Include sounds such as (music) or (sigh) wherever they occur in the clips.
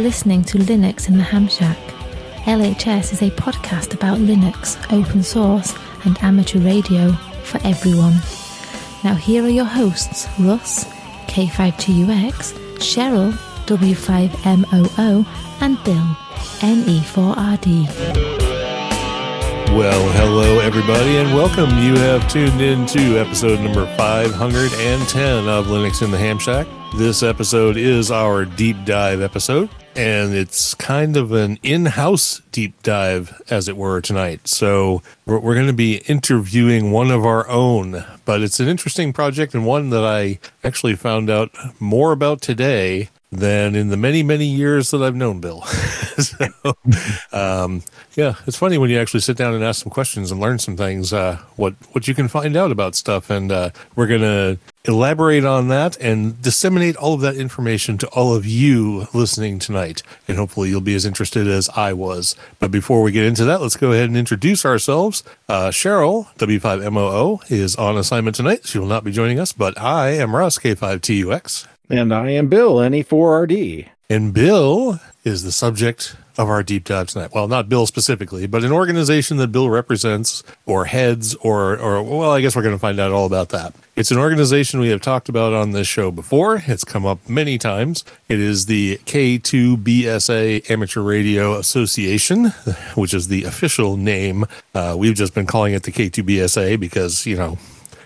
Listening to Linux in the Ham Shack. LHS is a podcast about Linux, open source, and amateur radio for everyone. Now, here are your hosts Russ, K5TUX, Cheryl, W5MOO, and Bill, NE4RD. Well, hello everybody, and welcome. You have tuned in to episode number 510 of Linux in the Ham Shack. This episode is our deep dive episode, and it's kind of an in house deep dive, as it were, tonight. So, we're, we're going to be interviewing one of our own, but it's an interesting project and one that I actually found out more about today than in the many, many years that I've known Bill. (laughs) so, um, yeah, it's funny when you actually sit down and ask some questions and learn some things, uh, what, what you can find out about stuff. And uh, we're going to elaborate on that and disseminate all of that information to all of you listening tonight. And hopefully you'll be as interested as I was. But before we get into that, let's go ahead and introduce ourselves. Uh, Cheryl, W5MOO, is on assignment tonight. She will not be joining us, but I am Russ, K5TUX. And I am Bill, NE4RD. And Bill is the subject of our deep dive tonight. Well, not Bill specifically, but an organization that Bill represents or heads or or well, I guess we're going to find out all about that. It's an organization we have talked about on this show before. It's come up many times. It is the K2BSA Amateur Radio Association, (laughs) which is the official name. Uh, we've just been calling it the K2BSA because, you know,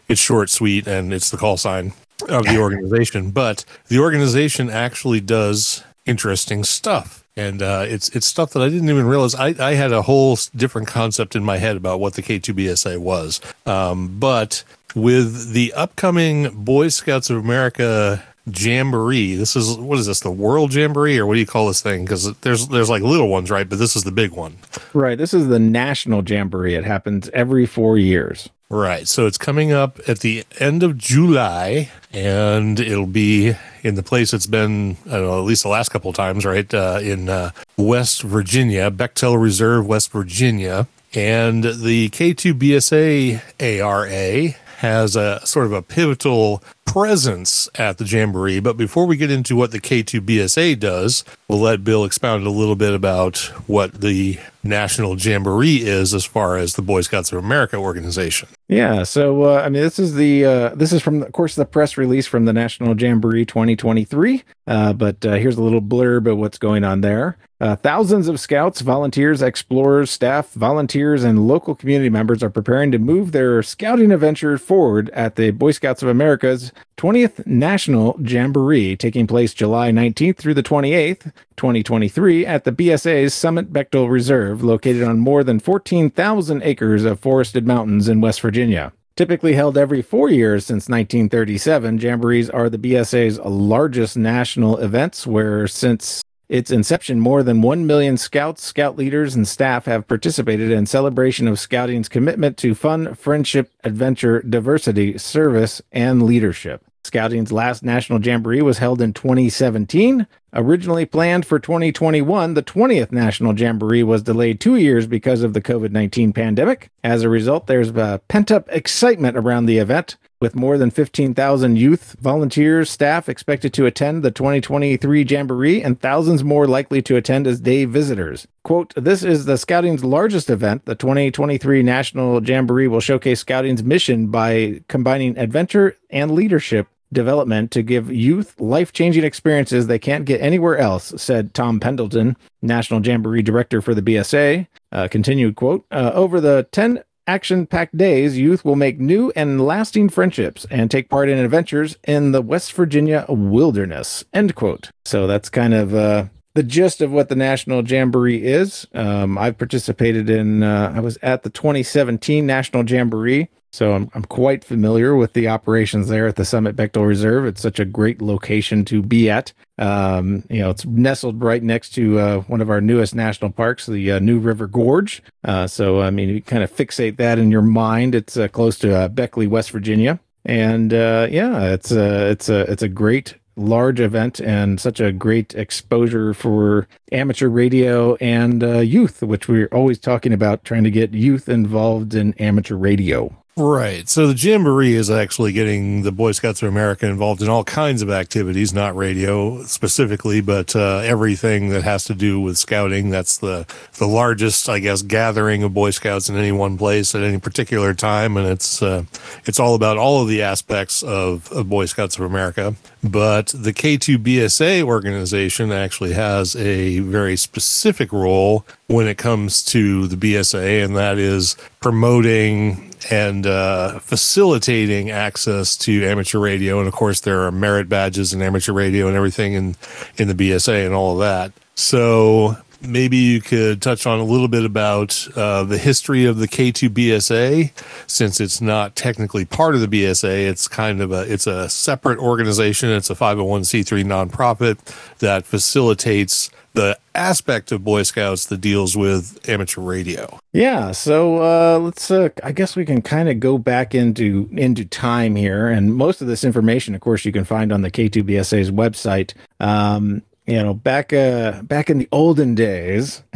it's short, sweet, and it's the call sign of the (laughs) organization. But the organization actually does interesting stuff. And uh, it's it's stuff that I didn't even realize. I, I had a whole different concept in my head about what the K2BSA was. Um, but with the upcoming Boy Scouts of America jamboree, this is what is this? The World Jamboree, or what do you call this thing? Because there's there's like little ones, right? But this is the big one. Right. This is the National Jamboree. It happens every four years. Right. So it's coming up at the end of July, and it'll be in the place it's been, I don't know, at least the last couple of times, right? Uh, in uh, West Virginia, Bechtel Reserve, West Virginia. And the K2BSA ARA has a sort of a pivotal presence at the Jamboree. But before we get into what the K2BSA does, we'll let Bill expound a little bit about what the National Jamboree is as far as the Boy Scouts of America organization. Yeah, so uh, I mean, this is the uh, this is from, of course, the press release from the National Jamboree 2023. Uh, but uh, here's a little blurb of what's going on there. Uh, thousands of scouts, volunteers, explorers, staff, volunteers, and local community members are preparing to move their scouting adventure forward at the Boy Scouts of America's 20th National Jamboree, taking place July 19th through the 28th, 2023, at the BSA's Summit Bechtel Reserve, located on more than 14,000 acres of forested mountains in West Virginia. Typically held every four years since 1937, jamborees are the BSA's largest national events, where since its inception, more than 1 million scouts, scout leaders, and staff have participated in celebration of scouting's commitment to fun, friendship, adventure, diversity, service, and leadership. Scouting's last national jamboree was held in 2017. Originally planned for 2021, the 20th national jamboree was delayed two years because of the COVID 19 pandemic. As a result, there's pent up excitement around the event, with more than 15,000 youth, volunteers, staff expected to attend the 2023 Jamboree and thousands more likely to attend as day visitors. Quote, this is the Scouting's largest event. The 2023 National Jamboree will showcase Scouting's mission by combining adventure and leadership development to give youth life changing experiences they can't get anywhere else, said Tom Pendleton, National Jamboree Director for the BSA. Uh, continued quote, uh, over the 10 action packed days, youth will make new and lasting friendships and take part in adventures in the West Virginia wilderness. End quote. So that's kind of uh, the gist of what the National Jamboree is. Um, I've participated in, uh, I was at the 2017 National Jamboree. So I'm, I'm quite familiar with the operations there at the Summit Bechtel Reserve. It's such a great location to be at. Um, you know, it's nestled right next to uh, one of our newest national parks, the uh, New River Gorge. Uh, so, I mean, you kind of fixate that in your mind. It's uh, close to uh, Beckley, West Virginia. And uh, yeah, it's a, it's a, it's a great large event and such a great exposure for amateur radio and uh, youth, which we're always talking about trying to get youth involved in amateur radio. Right. So the Jamboree is actually getting the Boy Scouts of America involved in all kinds of activities, not radio specifically, but uh, everything that has to do with scouting. That's the, the largest, I guess, gathering of Boy Scouts in any one place at any particular time. And it's, uh, it's all about all of the aspects of, of Boy Scouts of America. But the K2BSA organization actually has a very specific role when it comes to the BSA, and that is promoting and uh, facilitating access to amateur radio. And of course, there are merit badges and amateur radio and everything in, in the BSA and all of that. So maybe you could touch on a little bit about uh, the history of the K2 BSA, since it's not technically part of the BSA. It's kind of a it's a separate organization. It's a 501c3 nonprofit that facilitates the aspect of Boy Scouts that deals with amateur radio. Yeah, so uh, let's. Uh, I guess we can kind of go back into into time here, and most of this information, of course, you can find on the K2BSA's website. Um, you know, back uh, back in the olden days, (laughs)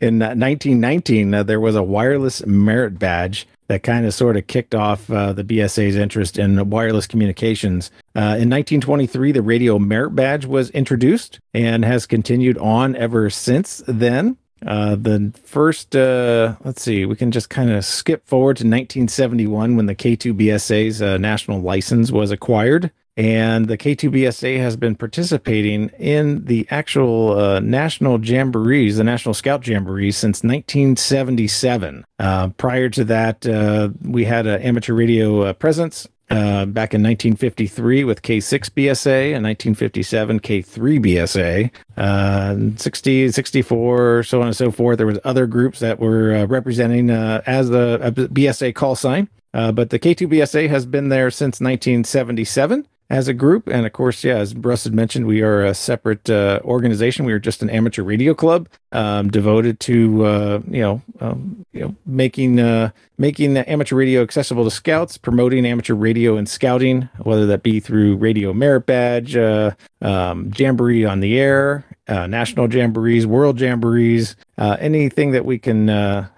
in 1919, uh, there was a wireless merit badge that kind of sort of kicked off uh, the BSA's interest in wireless communications. Uh, in 1923, the Radio Merit Badge was introduced and has continued on ever since then. Uh, the first, uh, let's see, we can just kind of skip forward to 1971 when the K2BSA's uh, national license was acquired and the K2BSA has been participating in the actual uh, national jamborees, the National Scout Jamboree, since 1977. Uh, prior to that, uh, we had an amateur radio uh, presence uh, back in 1953 with K6BSA and 1957 K3BSA, uh, 60, 64, so on and so forth. There was other groups that were uh, representing uh, as the BSA call sign. Uh, but the K2BSA has been there since 1977 as a group. And of course, yeah, as Russ had mentioned, we are a separate uh, organization. We are just an amateur radio club um, devoted to uh, you know um, you know making uh, making amateur radio accessible to scouts, promoting amateur radio and scouting, whether that be through Radio Merit Badge, uh, um, Jamboree on the Air, uh, national jamborees, world jamborees, uh, anything that we can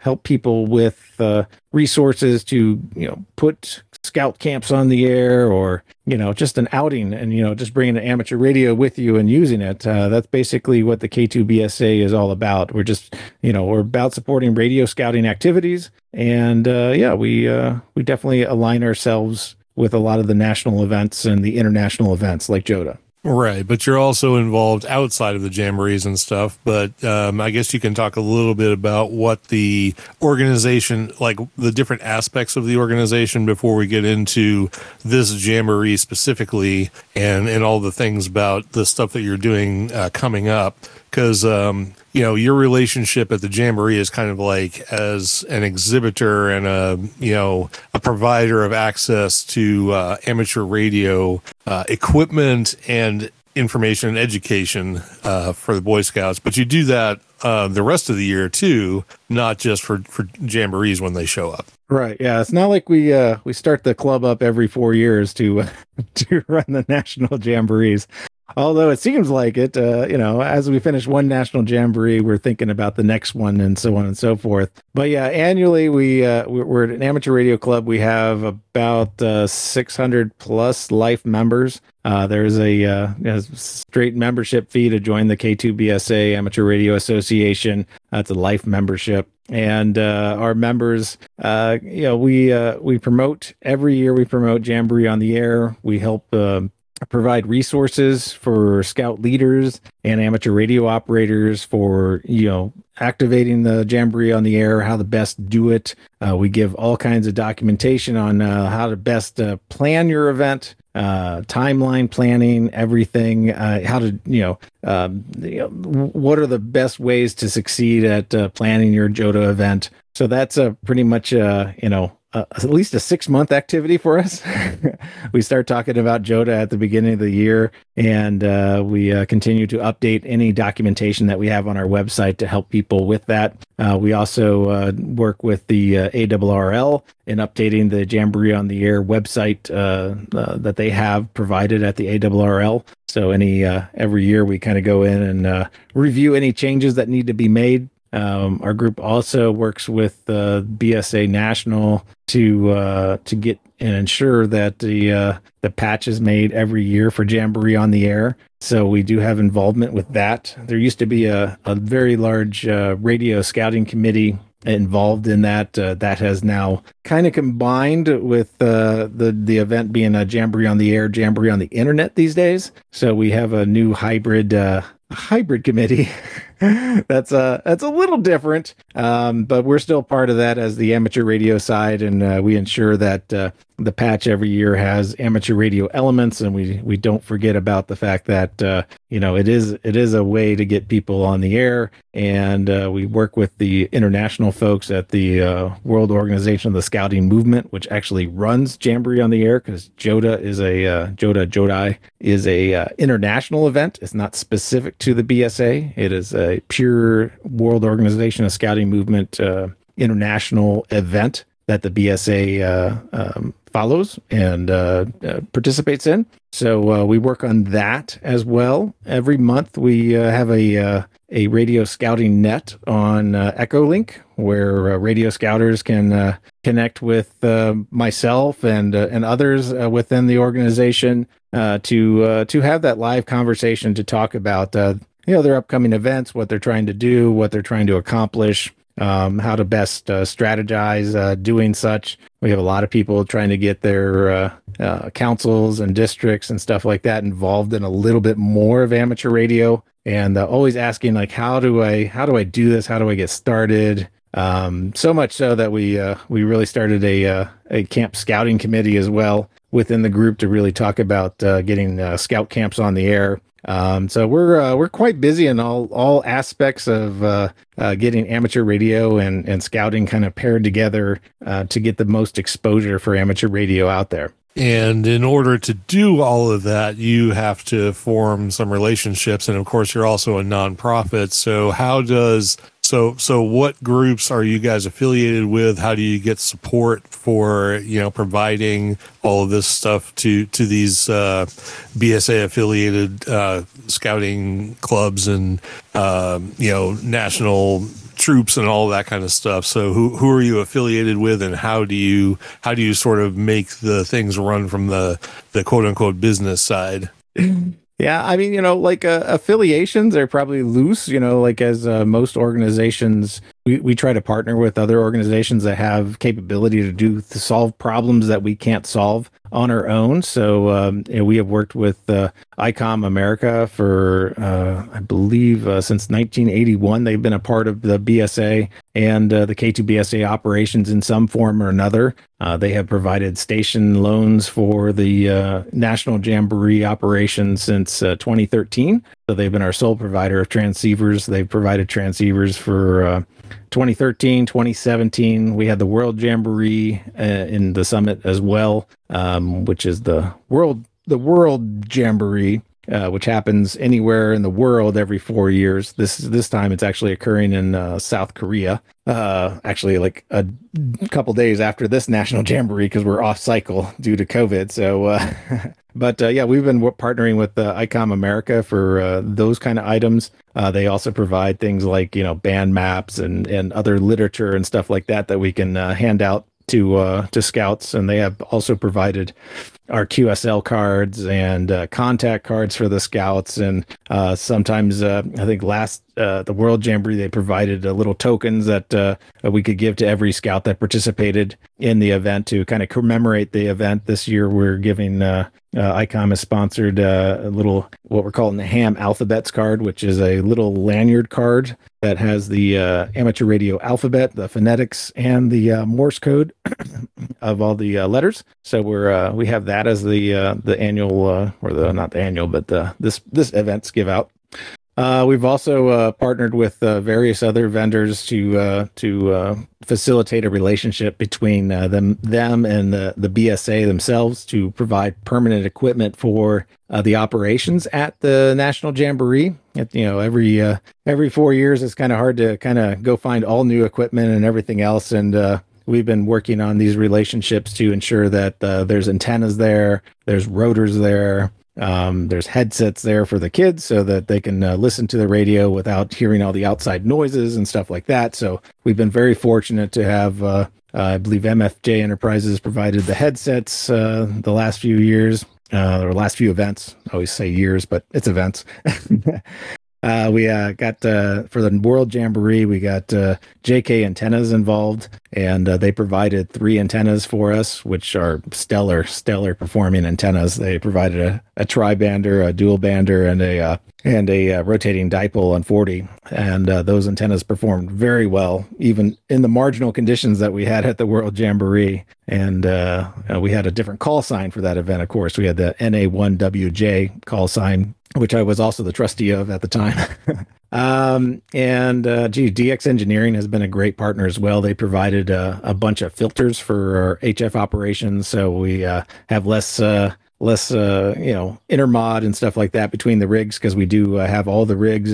help people with resources to you know put scout camps on the air or you know just an outing and you know just bringing an amateur radio with you and using it. Uh, that's basically what the k2bsa is all about. We're just you know we're about supporting radio scouting activities and uh, yeah we uh, we definitely align ourselves with a lot of the national events and the international events like JOTA Right, but you're also involved outside of the jamborees and stuff. But um, I guess you can talk a little bit about what the organization, like the different aspects of the organization, before we get into this jamboree specifically, and and all the things about the stuff that you're doing uh, coming up. Because um, you know your relationship at the jamboree is kind of like as an exhibitor and a you know a provider of access to uh, amateur radio uh, equipment and information and education uh, for the boy scouts. But you do that uh, the rest of the year too not just for for jamborees when they show up. Right. Yeah. It's not like we uh we start the club up every four years to (laughs) to run the national jamborees Although it seems like it, uh, you know, as we finish one national jamboree, we're thinking about the next one and so on and so forth. But yeah, annually we uh, we're an amateur radio club. We have about uh, 600 plus life members. Uh, there's a, uh, a, straight membership fee to join the K2BSA Amateur Radio Association. That's a life membership and uh, our members uh, you know we uh, we promote every year we promote jamboree on the air we help provide resources for scout leaders and amateur radio operators for you know activating the jamboree on the air how to best do it. Uh, we give all kinds of documentation on uh, how to best uh, plan your event uh, timeline planning everything uh, how to you know, um, you know, what are the best ways to succeed at uh, planning your JOTA event. So that's a pretty much you know a, at least a six month activity for us. (laughs) we start talking about JOTA at the beginning of the year, and uh, we uh, continue to update any documentation that we have on our website to help people with that. Uh, we also uh, work with the uh, ARRL in updating the Jamboree on the Air website uh, that they have provided at the ARRL. So any every year we kind of go in and review any changes that need to be made um, our group also works with uh, BSA National to uh, to get and ensure that the uh, the patch is made every year for Jamboree on the air. So we do have involvement with that. There used to be a, a very large uh, radio scouting committee involved in that. Uh, that has now kind of combined with uh, the the event being a Jamboree on the air, Jamboree on the internet these days. So we have a new hybrid uh, hybrid committee (laughs) (laughs) that's a that's a little different, um, but we're still part of that as the amateur radio side, and uh, we ensure that uh, the patch every year has amateur radio elements, and we we don't forget about the fact that uh, you know it is it is a way to get people on the air, and uh, we work with the international folks at the uh, World Organization of the Scouting Movement, which actually runs Jamboree on the air because JOTA is a uh, JOTA JOTI is a international event. It's not specific to the BSA. It is a pure World Organization of Scouting Movement uh, international event that the BSA uh, um, follows and uh, uh, participates in. So uh, we work on that as well. Every month we uh, have a uh, a radio scouting net on uh, EchoLink where uh, radio scouters can connect with myself and and others within the organization to to have that live conversation to talk about you know their upcoming events, what they're trying to do, what they're trying to accomplish, um, how to best uh, strategize uh, doing such. We have a lot of people trying to get their uh, uh councils and districts and stuff like that involved in a little bit more of amateur radio, and uh, always asking like, how do I how do I do this? How do I get started? Um, so much so that we uh, we really started a a camp scouting committee as well within the group to really talk about getting scout camps on the air um, so we're uh, we're quite busy in all all aspects of uh, uh, getting amateur radio and and scouting kind of paired together uh, to get the most exposure for amateur radio out there. And in order to do all of that, you have to form some relationships, and of course, you're also a nonprofit. So how does so, so what groups are you guys affiliated with? How do you get support for you know providing all of this stuff to to these uh, BSA affiliated uh, scouting clubs and uh, you know national troops and all that kind of stuff. So, who who are you affiliated with, and how do you how do you sort of make the things run from the the quote unquote business side? (clears throat) Yeah, I mean, you know, like uh, affiliations are probably loose, you know, like as uh, most organizations we, we try to partner with other organizations that have capability to do to solve problems that we can't solve on our own. So um, we have worked with uh, ICOM America for uh, I believe uh, since 1981. They've been a part of the BSA and uh, the K2BSA operations in some form or another. Uh, they have provided station loans for the uh, National Jamboree operation since 2013. So they've been our sole provider of transceivers. They've provided transceivers for 2013, 2017, we had the World Jamboree uh, in the summit as well, um, which is the world the World Jamboree, uh, which happens anywhere in the world every four years. This this time it's actually occurring in uh, South Korea. Uh, actually, like a couple days after this national (laughs) jamboree because we're off cycle due to COVID. So, uh, (laughs) but uh, yeah, we've been partnering with uh, ICOM America for those kind of items. They also provide things like you know band maps and and other literature and stuff like that that we can hand out to uh, to scouts, and they have also provided our QSL cards and uh, contact cards for the scouts. And uh, sometimes, uh, I think last uh, the World Jamboree, they provided uh, little tokens that uh, we could give to every scout that participated in the event to kind of commemorate the event. This year, we're giving ICOM has sponsored a little what we're calling the Ham Alphabets card, which is a little lanyard card that has the amateur radio alphabet, the phonetics, and the Morse code (coughs) of all the letters. So we're we have that that as the uh, the annual uh, or the not the annual, but the this this events give out. Uh, we've also uh, partnered with uh, various other vendors to uh, to uh, facilitate a relationship between uh, them them and the, the BSA themselves to provide permanent equipment for the operations at the National Jamboree. You know, every every four years, it's kind of hard to kind of go find all new equipment and everything else, and we've been working on these relationships to ensure that there's antennas there, there's rotors there, um, there's headsets there for the kids so that they can uh, listen to the radio without hearing all the outside noises and stuff like that. So we've been very fortunate to have, uh, uh, I believe MFJ Enterprises provided the headsets uh, the last few years. Uh, or last few events. I always say years, but it's events. (laughs) Uh, we uh, got uh, for the World Jamboree, we got uh, JK Antennas involved, and uh, they provided three antennas for us, which are stellar, stellar performing antennas. They provided a, a tri-bander, a dual bander, and a uh, and a rotating dipole on 40, and those antennas performed very well, even in the marginal conditions that we had at the World Jamboree. And we had a different call sign for that event. Of course, we had the NA1WJ call sign which I was also the trustee of at the time. (laughs) um, and uh, gee, DX Engineering has been a great partner as well. They provided uh, a bunch of filters for our HF operations, so we uh, have less uh, less uh, you know intermod and stuff like that between the rigs because we do have all the rigs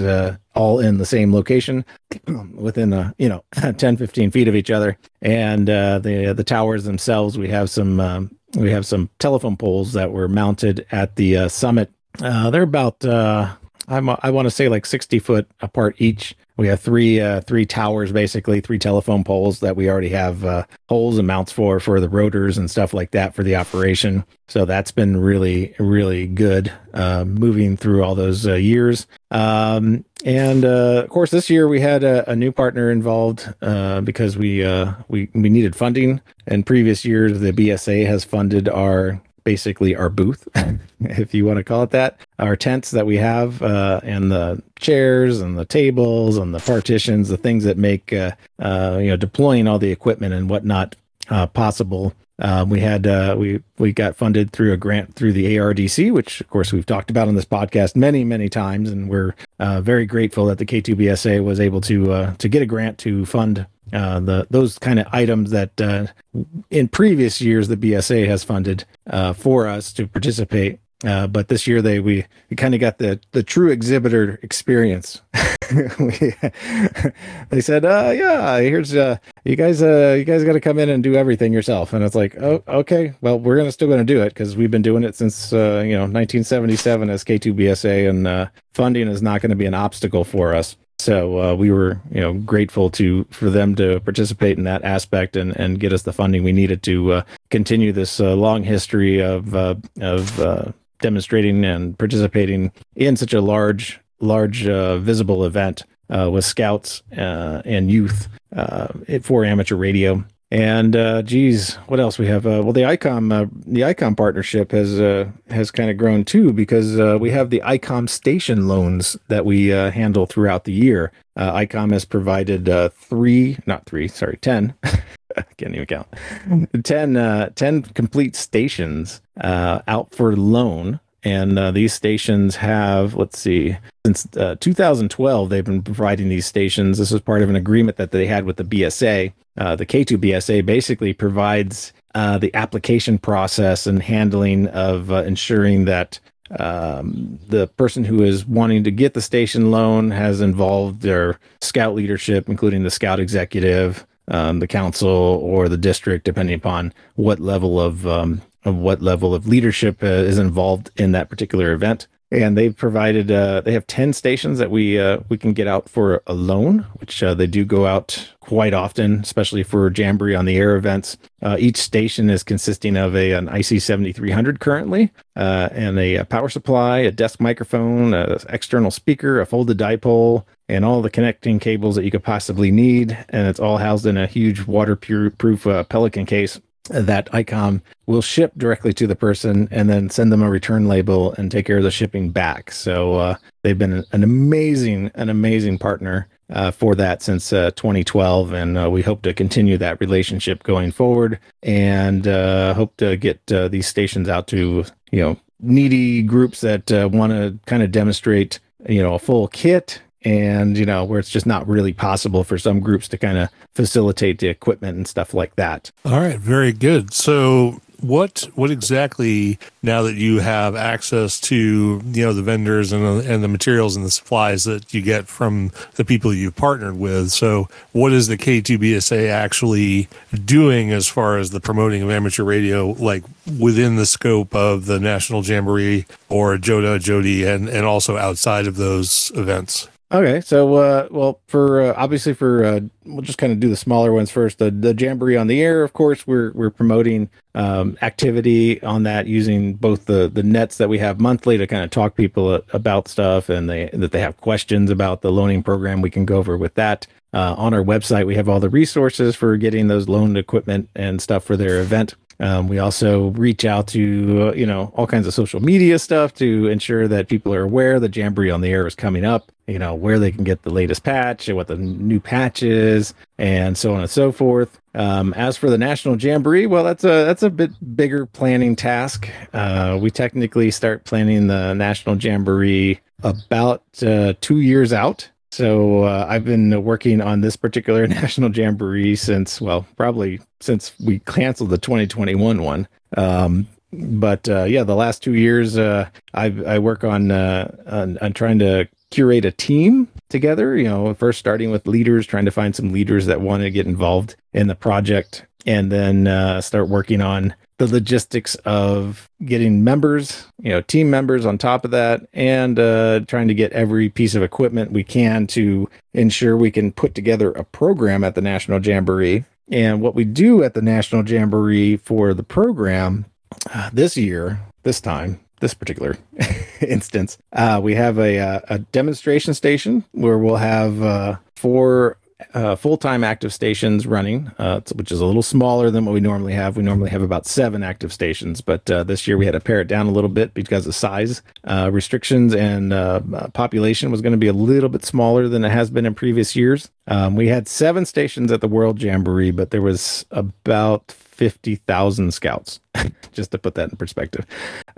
all in the same location (clears throat) within the you know (clears throat) 10 15 feet of each other and the the towers themselves we have some um, we have some telephone poles that were mounted at the summit uh, they're about uh, I'm I want to say like 60 foot apart each. We have three uh, three towers, basically three telephone poles that we already have uh, holes and mounts for for the rotors and stuff like that for the operation. So that's been really really good uh, moving through all those uh, years. Um, and uh, of course, this year we had a, a new partner involved uh, because we we we needed funding. In previous years, the BSA has funded our basically our booth, (laughs) if you want to call it that, our tents that we have, uh, and the chairs and the tables and the partitions, the things that make uh, uh, you know deploying all the equipment and whatnot uh, possible. Um, we had uh, we we got funded through a grant through the ARDC, which of course we've talked about on this podcast many many times, and we're uh, very grateful that the K2BSA was able to to get a grant to fund uh, the those kind of items that uh, in previous years the BSA has funded uh, for us to participate. Uh, but this year they we, we kind of got the the true exhibitor experience. (laughs) we, (laughs) they said, uh, "Yeah, here's you guys. you guys got to come in and do everything yourself." And it's like, "Oh, okay. Well, we're gonna still gonna do it because we've been doing it since you know 1977 as K2BSA, and funding is not going to be an obstacle for us." So uh, we were, you know, grateful to for them to participate in that aspect and, and get us the funding we needed to uh, continue this uh, long history of uh, of uh, demonstrating and participating in such a large large uh, visible event with scouts and youth for amateur radio. And uh, geez, what else we have? Uh, well, the ICOM uh, the ICOM partnership has uh, has kind of grown too because uh, we have the ICOM station loans that we uh, handle throughout the year. Uh, ICOM has provided uh, three, not three, sorry, ten. I (laughs) can't even count. 10, uh, 10 complete stations uh, out for loan and uh, these stations have let's see since uh, 2012 they've been providing these stations. This is part of an agreement that they had with the bsa uh, the k2 bsa basically provides uh, the application process and handling of uh, ensuring that um, the person who is wanting to get the station loan has involved their scout leadership including the scout executive um, the council or the district depending upon what level of um, of what level of leadership uh, is involved in that particular event. And they've provided uh, they have ten stations that we uh, we can get out for a loan, which uh, they do go out quite often, especially for Jamboree on the air events. Uh, each station is consisting of a an IC seventy three hundred currently, uh, and a, power supply, a desk microphone, an external speaker, a folded dipole, and all the connecting cables that you could possibly need. And it's all housed in a huge waterproof Pelican case that ICOM will ship directly to the person and then send them a return label and take care of the shipping back. So uh, they've been an amazing, an amazing partner uh, for that since uh, 2012, and uh, we hope to continue that relationship going forward, and uh, hope to get uh, these stations out to you know needy groups that want to kind of demonstrate you know a full kit and you know where it's just not really possible for some groups to kind of facilitate the equipment and stuff like that. All right very good. So what what exactly now that you have access to you know the vendors and and the materials and the supplies that you get from the people you've partnered with so what is the K2BSA actually doing as far as the promoting of amateur radio like within the scope of the National Jamboree or JOTA JOTI and and also outside of those events Okay, so uh, well, for uh, obviously for uh, we'll just kind of do the smaller ones first. The the jamboree on the air, of course, we're we're promoting um, activity on that using both the the nets that we have monthly to kind of talk people about stuff, and they that they have questions about the loaning program. We can go over with that. Uh, on our website, we have all the resources for getting those loaned equipment and stuff for their event. Um, we also reach out to uh, you know all kinds of social media stuff to ensure that people are aware the Jamboree on the air is coming up. You know where they can get the latest patch and what the new patch is, and so on and so forth. Um, as for the National Jamboree, well, that's a that's a bit bigger planning task. Uh, we technically start planning the National Jamboree about uh, two years out. So uh, I've been working on this particular (laughs) National Jamboree since, well, probably since we canceled the 2021 one. Um, but uh, yeah, the last two years, uh, I I work on, uh, on on trying to curate a team together. You know, first starting with leaders, trying to find some leaders that want to get involved in the project, and then uh, start working on the logistics of getting members, you know, team members on top of that, and uh, trying to get every piece of equipment we can to ensure we can put together a program at the National Jamboree. And what we do at the National Jamboree for the program uh, this year, this time, this particular (laughs) instance, uh, we have a, uh, a, demonstration station where we'll have uh, four uh, full time active stations running, uh, which is a little smaller than what we normally have. We normally have about seven active stations, but uh, this year we had to pare it down a little bit because of size uh, restrictions and uh, population was going to be a little bit smaller than it has been in previous years. Um, we had seven stations at the World Jamboree, but there was about 50,000 scouts, (laughs) just to put that in perspective.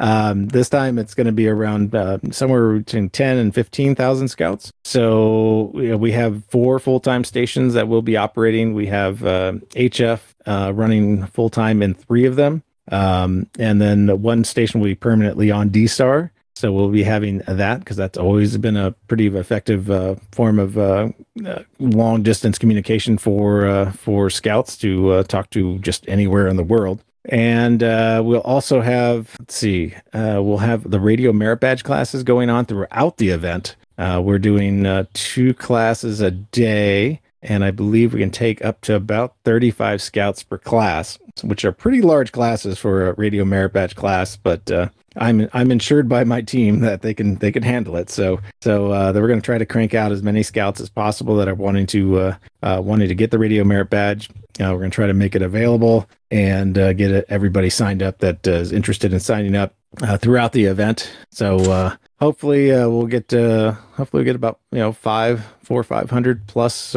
Um, this time it's going to be around uh, somewhere between 10 and 15,000 scouts. So you know, we have four full time stations that will be operating. We have uh, HF uh, running full time in three of them. Um, and then one station will be permanently on DSTAR. So we'll be having that because that's always been a pretty effective uh, form of uh, uh, long distance communication for uh, for scouts to uh, talk to just anywhere in the world. And uh, we'll also have let's see, we'll have the radio merit badge classes going on throughout the event. we're doing two classes a day, and I believe we can take up to about 35 scouts per class, which are pretty large classes for a radio merit badge class, but I'm I'm insured by my team that they can they can handle it. So so uh, we're going to try to crank out as many scouts as possible that are wanting to uh, uh, wanting to get the radio merit badge. Uh, we're going to try to make it available and uh, get everybody signed up that uh, is interested in signing up throughout the event. So hopefully we'll get hopefully we'll get about you know five four five hundred plus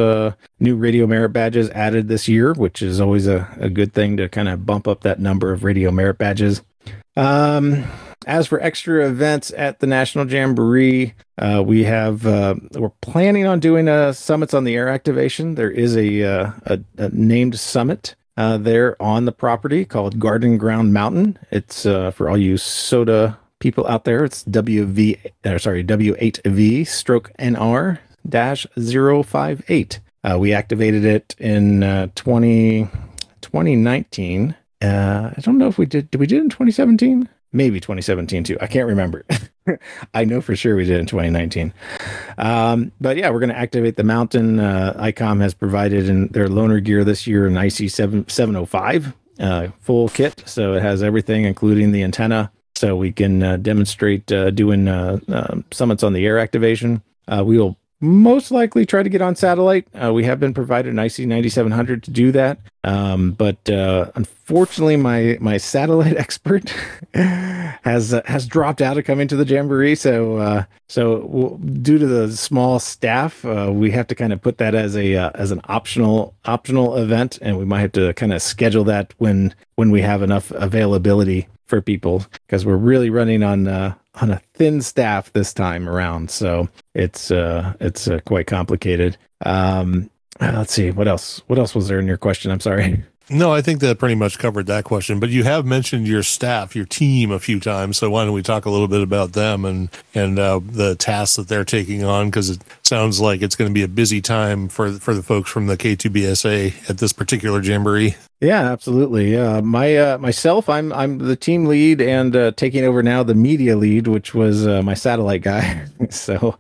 new radio merit badges added this year, which is always a, a good thing to kind of bump up that number of radio merit badges. Um, as for extra events at the National Jamboree, uh, we have uh, we're planning on doing a summits on the air activation. There is a uh, a, a, named summit uh, there on the property called Garden Ground Mountain. It's uh, for all you SOTA people out there. It's WV or sorry W8V stroke NR 058. Uh, we activated it in 20, 2019 uh, I don't know if we did. Did we did it in 2017? Maybe 2017 too. I can't remember. (laughs) I know for sure we did in 2019. Um, but yeah, we're going to activate the mountain. Uh, ICOM has provided in their loaner gear this year an IC 7, 705 uh, full kit. So it has everything, including the antenna. So we can uh, demonstrate uh, doing uh, uh, summits on the air activation. we will most likely try to get on satellite. Uh, we have been provided an IC 9700 to do that. Um, but uh, unfortunately, my my satellite (laughs) expert (laughs) has uh, has dropped out of coming to the jamboree. So uh, so due to the small staff, uh, we have to kind of put that as a uh, as an optional optional event, and we might have to kind of schedule that when when we have enough availability for people because we're really running on on a thin staff this time around, so it's uh, it's uh, quite complicated. Um, uh, let's see what else. What else was there in your question? I'm sorry. (laughs) No, I think that pretty much covered that question. But you have mentioned your staff, your team, a few times. So why don't we talk a little bit about them and and uh, the tasks that they're taking on? Because it sounds like it's going to be a busy time for for the folks from the K2BSA at this particular jamboree. Yeah, absolutely. Uh, my uh, myself, I'm I'm the team lead and uh, taking over now the media lead, which was uh, my satellite guy. (laughs) so, so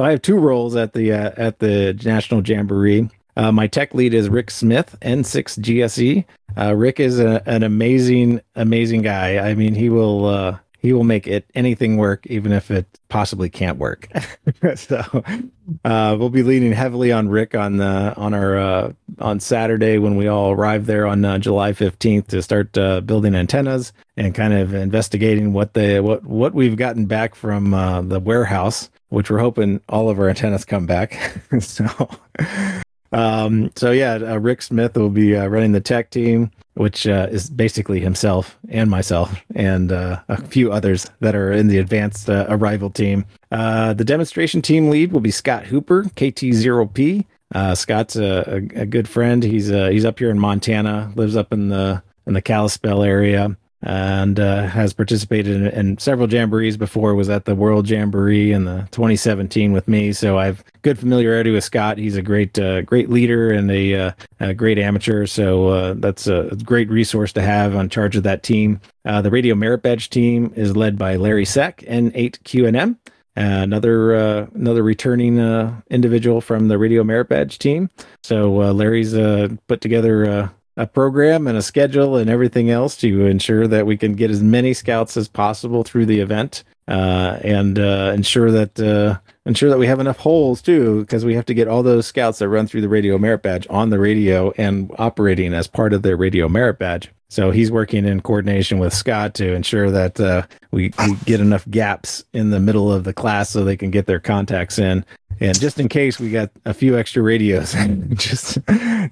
I have two roles at the uh, at the National Jamboree. Uh, my tech lead is Rick Smith, N6 GSE. Uh, Rick is a, an amazing, amazing guy. I mean, he will uh, he will make it anything work, even if it possibly can't work. (laughs) so uh, we'll be leaning heavily on Rick on the on our uh, on Saturday when we all arrive there on uh, July fifteenth to start building antennas and kind of investigating what the what what we've gotten back from the warehouse, which we're hoping all of our antennas come back. (laughs) so um, so yeah, uh, Rick Smith will be uh, running the tech team, which uh, is basically himself and myself and uh, a few others that are in the advanced uh, arrival team. Uh, the demonstration team lead will be Scott Hooper, KT0P. Scott's a, a, a, good friend. He's he's up here in Montana, lives up in the in the Kalispell area and has participated in, in, several jamborees before. Was at the World Jamboree in the 2017 with me, so I've good familiarity with Scott. He's a great, uh, great leader and a, uh, a great amateur. So uh, that's a great resource to have on charge of that team. Uh, the Radio Merit Badge team is led by Larry Seck, N8QNM. Uh, another uh, another returning uh, individual from the Radio Merit Badge team. So Larry's put together a program and a schedule and everything else to ensure that we can get as many scouts as possible through the event uh, and uh, ensure that uh, ensure that we have enough holes too because we have to get all those scouts that run through the radio merit badge on the radio and operating as part of their radio merit badge so he's working in coordination with Scott to ensure that uh, we, we, get enough gaps in the middle of the class so they can get their contacts in. And just in case we got a few extra radios, (laughs) just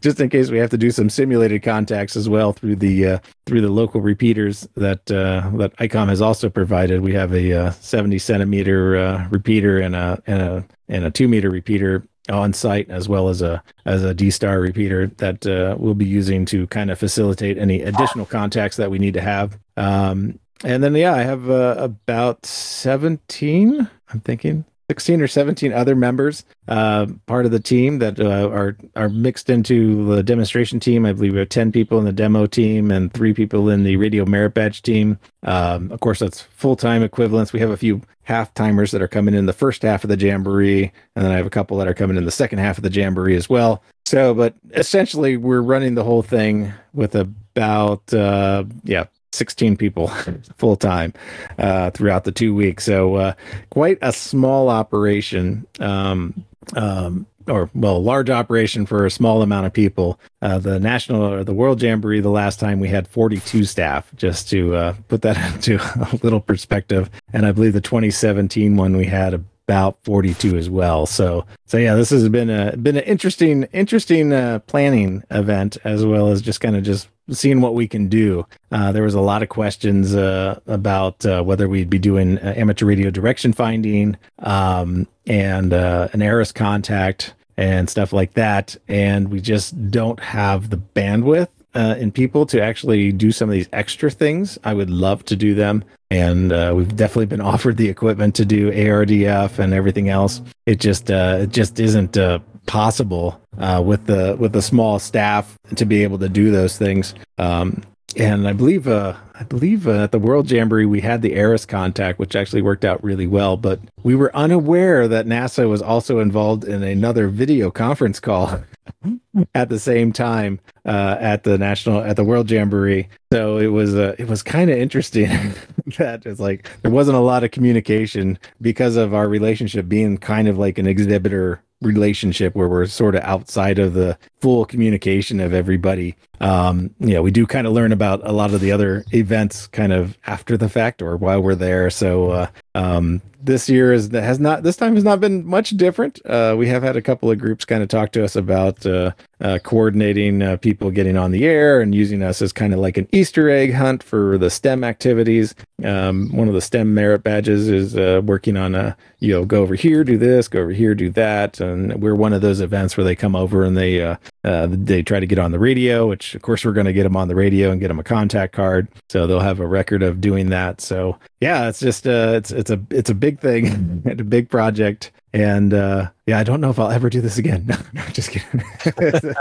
just in case we have to do some simulated contacts as well through the uh, through the local repeaters that uh, that ICOM has also provided. We have a uh, 70 centimeter uh, repeater and a and a and a two meter repeater on site as well as a as a D star repeater that uh, we'll be using to kind of facilitate any additional contacts that we need to have. Um, and then yeah, I have uh, about seventeen. I'm thinking 16 or 17 other members uh, part of the team that uh, are are mixed into the demonstration team. I believe we have 10 people in the demo team and three people in the radio merit badge team. Um, of course, that's full time equivalents. We have a few half timers that are coming in the first half of the jamboree, and then I have a couple that are coming in the second half of the jamboree as well. So, but essentially, we're running the whole thing with about uh, yeah 16 people (laughs) full time uh, throughout the two weeks. So uh, quite a small operation. Um, um, or well, large operation for a small amount of people. Uh, the national or the World Jamboree, the last time we had 42 staff, just to uh, put that (laughs) into a little perspective. And I believe the 2017 one we had about 42 as well. So, so yeah, this has been a been an interesting, interesting uh, planning event as well as just kind of just seeing what we can do. Uh, there was a lot of questions uh, about uh, whether we'd be doing uh, amateur radio direction finding um, and uh, an ARISS contact and stuff like that. And we just don't have the bandwidth uh, in people to actually do some of these extra things. I would love to do them. And we've definitely been (laughs) offered the equipment to do ARDF and everything else. It just it just isn't possible uh, with the with the small staff to be able to do those things. Um, and I believe uh, I believe uh, at the World Jamboree we had the ARISS contact, which actually worked out really well. But we were unaware that NASA was also involved in another video conference call (laughs) at the same time uh, at the national at the World Jamboree. So it was uh, it was kind of interesting (laughs) that it's like there wasn't a lot of communication because of our relationship being kind of like an exhibitor relationship where we're sort of outside of the full communication of everybody. Um, we do kind of learn about a lot of the other events kind of after the fact or while we're there. So uh, um, this year is has not this time has not been much different. Uh, we have had a couple of groups kind of talk to us about uh, uh, coordinating uh, people getting on the air and using us as kind of like an Easter egg hunt for the STEM activities. Um, one of the STEM merit badges is uh, working on a you know go over here, do this, go over here, do that, and we're one of those events where they come over and they uh, uh, they try to get on the radio, which of course we're going to get them on the radio and get them a contact card, so they'll have a record of doing that. So yeah, it's just uh, it's it's a it's a big thing, it's (laughs) a big project. And uh, yeah, I don't know if I'll ever do this again. (laughs) No, no just kidding. (laughs)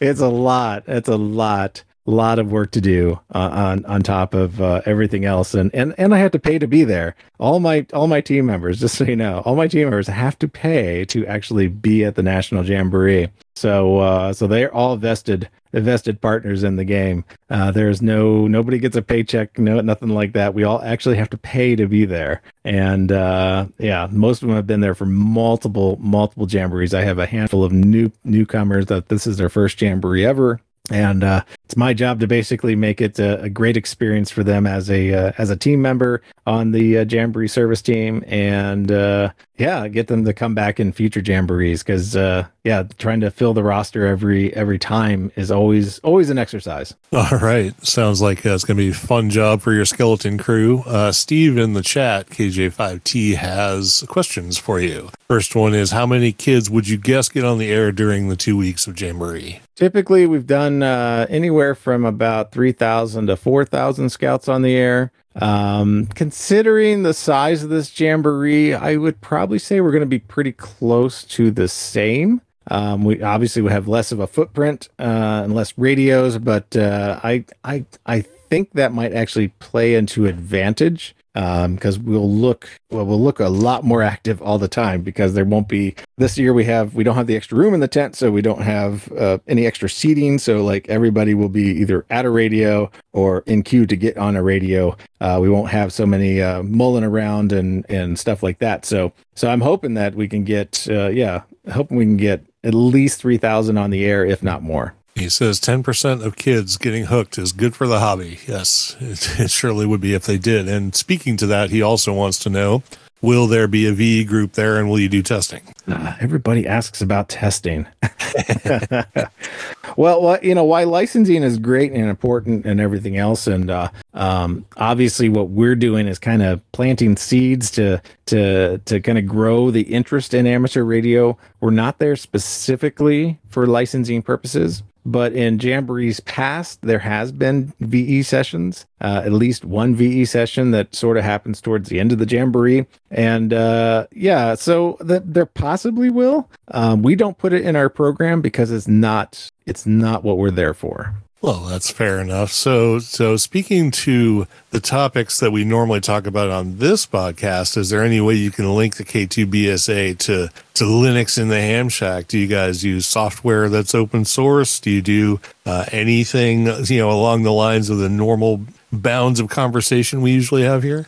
it's, a lot. It's a lot, lot of work to do uh, on on top of uh, everything else, and and and I have to pay to be there. All my all my team members, just so you know, all my team members have to pay to actually be at the National Jamboree. So uh, so they're all vested vested partners in the game. Uh, there's no nobody gets a paycheck, no nothing like that. We all actually have to pay to be there, and uh, yeah, most of them have been there for multiple multiple jamborees. I have a handful of new newcomers that this is their first jamboree ever and uh, it's my job to basically make it a, a great experience for them as a uh, as a team member on the uh, Jamboree service team, and uh, yeah, get them to come back in future Jamborees because uh, yeah, trying to fill the roster every every time is always always an exercise. All right, sounds like uh, it's going to be a fun job for your skeleton crew. Steve in the chat, KJ5T has questions for you. First one is, how many kids would you guess get on the air during the two weeks of Jamboree? Typically, we've done uh, anywhere from about 3,000 to 4,000 scouts on the air. Um, considering the size of this jamboree, I would probably say we're going to be pretty close to the same. Um, we obviously we have less of a footprint uh, and less radios, but uh, I I I think that might actually play into advantage because um, we'll look well we'll look a lot more active all the time because there won't be this year we have we don't have the extra room in the tent so we don't have uh, any extra seating. So like everybody will be either at a radio or in queue to get on a radio. Uh, we won't have so many uh, mulling around and and stuff like that. So so i'm hoping that we can get uh, yeah hoping we can get at least 3000 on the air if not more he says 10% of kids getting hooked is good for the hobby. Yes, it, (laughs) it, surely would be if they did. And speaking to that, he also wants to know will there be a VE group there and will you do testing? Uh, everybody asks about testing. (laughs) well, you know, why licensing is great and important and everything else. And uh, um, obviously, what we're doing is kind of planting seeds to to to kind of grow the interest in amateur radio. We're not there specifically for licensing purposes, but in Jamboree's past, there has been VE sessions, uh, at least one VE session that sort of happens towards the end of the Jamboree. And uh, yeah, so that there possibly will. Um, we don't put it in our program because it's not it's not what we're there for. Well, that's fair enough. So, so speaking to the topics that we normally talk about on this podcast, is there any way you can link the K2BSA to to Linux in the Ham Shack? Do you guys use software that's open source? Do you do uh, anything you know along the lines of the normal bounds of conversation we usually have here?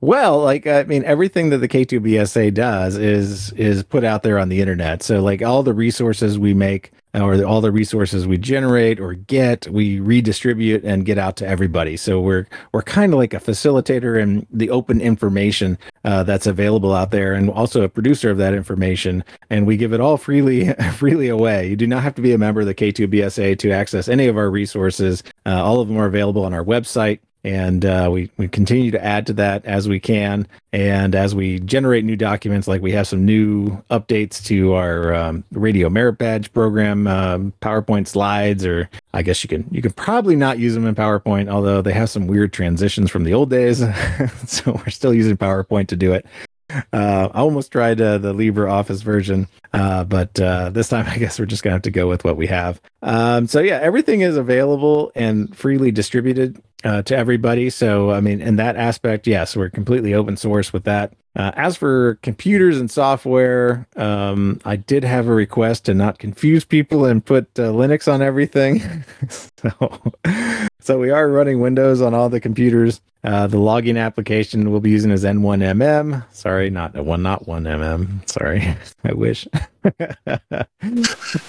well, like I mean, everything that the K2BSA does is is put out there on the internet. So, like all the resources we make or all the resources we generate or get, we redistribute and get out to everybody. So we're we're kind of like a facilitator in the open information uh, that's available out there, and also a producer of that information. And we give it all freely (laughs) freely away. You do not have to be a member of the K2BSA to access any of our resources. Uh, all of them are available on our website and uh, we we continue to add to that as we can, and as we generate new documents, like we have some new updates to our um, radio merit badge program, um, PowerPoint slides, or I guess you can you can probably not use them in PowerPoint, although they have some weird transitions from the old days, (laughs) so we're still using PowerPoint to do it. Uh, I almost tried uh, the LibreOffice version, uh, but uh, this time (laughs) I guess we're just gonna have to go with what we have. Um, so yeah, everything is available and freely distributed uh, to everybody. So I mean, in that aspect, yes, we're completely open source with that. Uh, as for computers and software, um, I did have a request to not confuse people and put Linux on everything. (laughs) so (laughs) so we are running Windows on all the computers. Uh, the logging application we'll be using is N1MM. Sorry, not one, not one MM. Sorry, (laughs) I wish. (laughs) but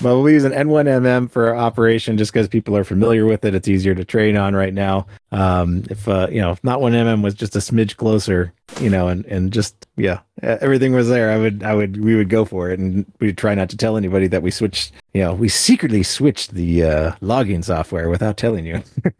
we'll be using N1MM for operation just because people are familiar with it. It's easier to train on right now. Um, if uh, you know, if not one MM was just a smidge closer, you know, and and just yeah, everything was there. I would I would we would go for it, and we'd try not to tell anybody that we switched. You know, we secretly switched the uh, logging software without telling you. (laughs)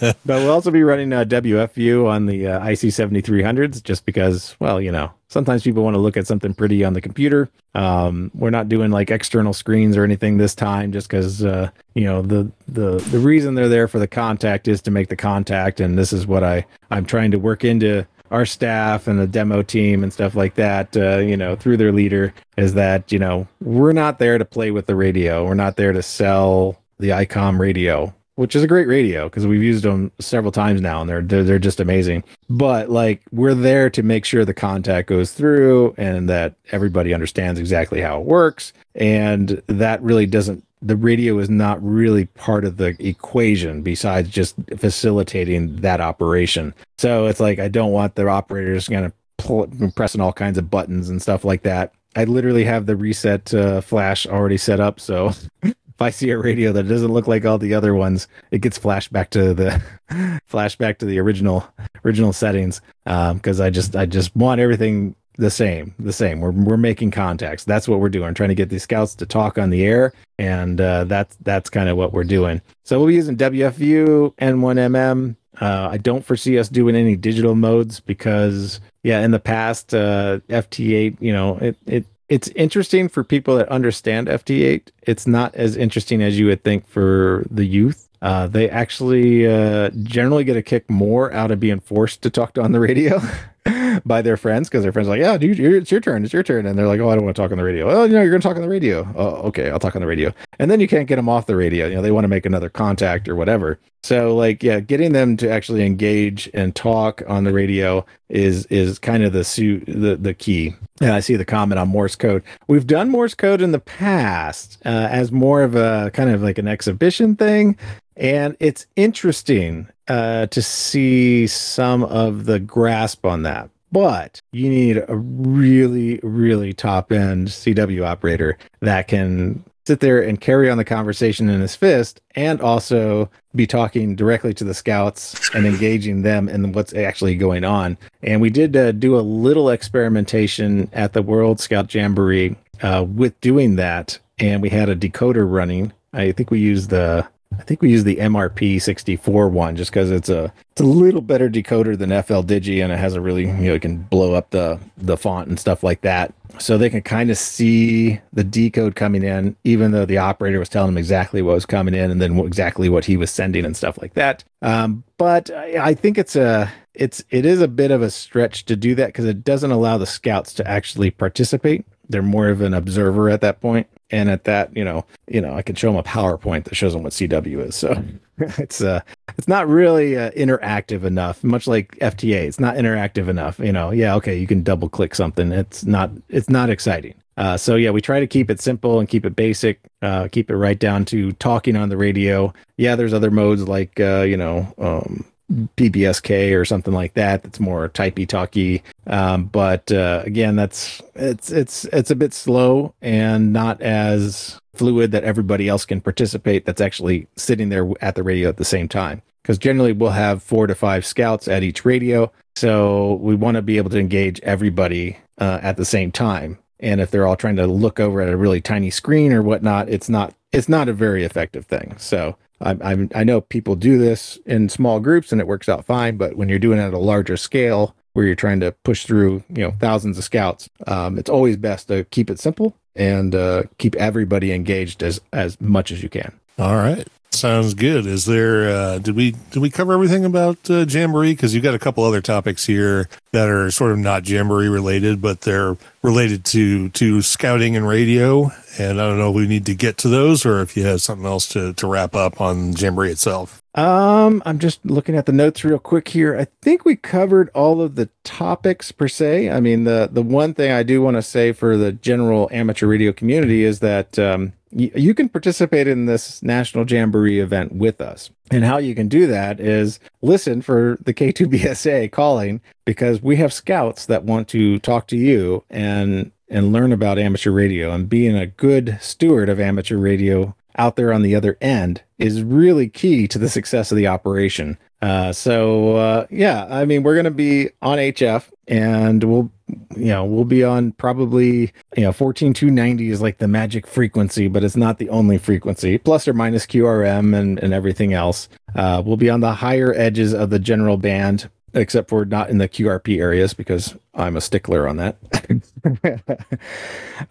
but we'll also be running uh, WFView on the uh, IC 7300s just because, well, you know, sometimes people want to look at something pretty on the computer. Um, we're not doing like external screens or anything this time, just because uh, you know the the the reason they're there for the contact is to make the contact, and this is what I I'm trying to work into our staff and the demo team and stuff like that, uh, you know, through their leader, is that you know we're not there to play with the radio. We're not there to sell the ICOM radio which is a great radio because we've used them several times now and they're, they're they're just amazing. But like we're there to make sure the contact goes through and that everybody understands exactly how it works and that really doesn't the radio is not really part of the equation besides just facilitating that operation. So it's like I don't want the operators kind of pull, pressing all kinds of buttons and stuff like that. I literally have the reset uh, flash already set up, so (laughs) if I see a radio that doesn't look like all the other ones, it gets flashed back to the (laughs) flashback to the original original settings. Because um, I just I just want everything the same, the same. We're we're making contacts. That's what we're doing. trying to get these scouts to talk on the air, and uh, that's that's kind of what we're doing. So we'll be using wfview N1MM. Uh, I don't foresee us doing any digital modes because, yeah, in the past, uh, FT8, you know, it it it's interesting for people that understand FT8. It's not as interesting as you would think for the youth. Uh, they actually uh, generally get a kick more out of being forced to talk on the radio (laughs) (laughs) by their friends because their friends are like, "Yeah, dude, it's your turn. It's your turn," and they're like, "Oh, I don't want to talk on the radio." Oh, you know, you're to talk on the radio. Oh, okay, I'll talk on the radio. And then you can't get them off the radio. You know, they want to make another contact or whatever. So, like, yeah, getting them to actually engage and talk on the radio is is kind of the suit the the key. And I see the comment on Morse code. We've done Morse code in the past uh, as more of a kind of like an exhibition thing. And it's interesting uh, to see some of the grasp on that. But you need a really, really top end CW operator that can sit there and carry on the conversation in his fist and also be talking directly to the scouts and engaging them in what's actually going on. And we did uh, do a little experimentation at the World Scout Jamboree uh, with doing that. And we had a decoder running. I think we used the I think we use the MRP 64 one just because it's a it's a little better decoder than fldigi and it has a really you know it can blow up the the font and stuff like that. So they can kind of see the decode coming in, even though the operator was telling them exactly what was coming in and then exactly what he was sending and stuff like that. Um, but I, I think it's a it's it is a bit of a stretch to do that because it doesn't allow the scouts to actually participate. They're more of an observer at that point and at that you know you know i can show them a powerpoint that shows them what cw is. So (laughs) it's uh it's not really uh, interactive enough much like FT8 it's not interactive enough you know. Yeah okay you can double click something. It's not it's not exciting. Uh, so yeah we try to keep it simple and keep it basic uh, keep it right down to talking on the radio. Yeah there's other modes like uh, you know um, BPSK or something like that. That's more typey talky. Um, but uh, again, that's it's it's it's a bit slow and not as fluid that everybody else can participate. That's actually sitting there at the radio at the same time. Because generally we'll have four to five scouts at each radio, so we want to be able to engage everybody uh, at the same time. And if they're all trying to look over at a really tiny screen or whatnot, it's not it's not a very effective thing. So I, I, know people do this in small groups and it works out fine, but when you're doing it at a larger scale, where you're trying to push through, you know, thousands of scouts, um, it's always best to keep it simple and uh, keep everybody engaged as as much as you can. All right. Sounds good. Is there? Uh, did we did we cover everything about uh, Jamboree? Because you've got a couple other topics here that are sort of not Jamboree related, but they're related to to scouting and radio. And I don't know if we need to get to those, or if you have something else to to wrap up on Jamboree itself. Um, I'm just looking at the notes real quick here. I think we covered all of the topics per se. I mean, the the one thing I do want to say for the general amateur radio community is that um, you, you can participate in this national jamboree Event with us. And how you can do that is listen for the K2BSA calling because we have scouts that want to talk to you and and learn about amateur radio and being a good steward of amateur radio out there on the other end is really key to the success of the operation. Uh, so uh, yeah, I mean, we're going to be on HF, and we'll you know we'll be on probably you know 14290 is like the magic frequency, but it's not the only frequency. Plus or minus QRM and and everything else. Uh, we'll be on the higher edges of the general band, except for not in the QRP areas because I'm a stickler on that.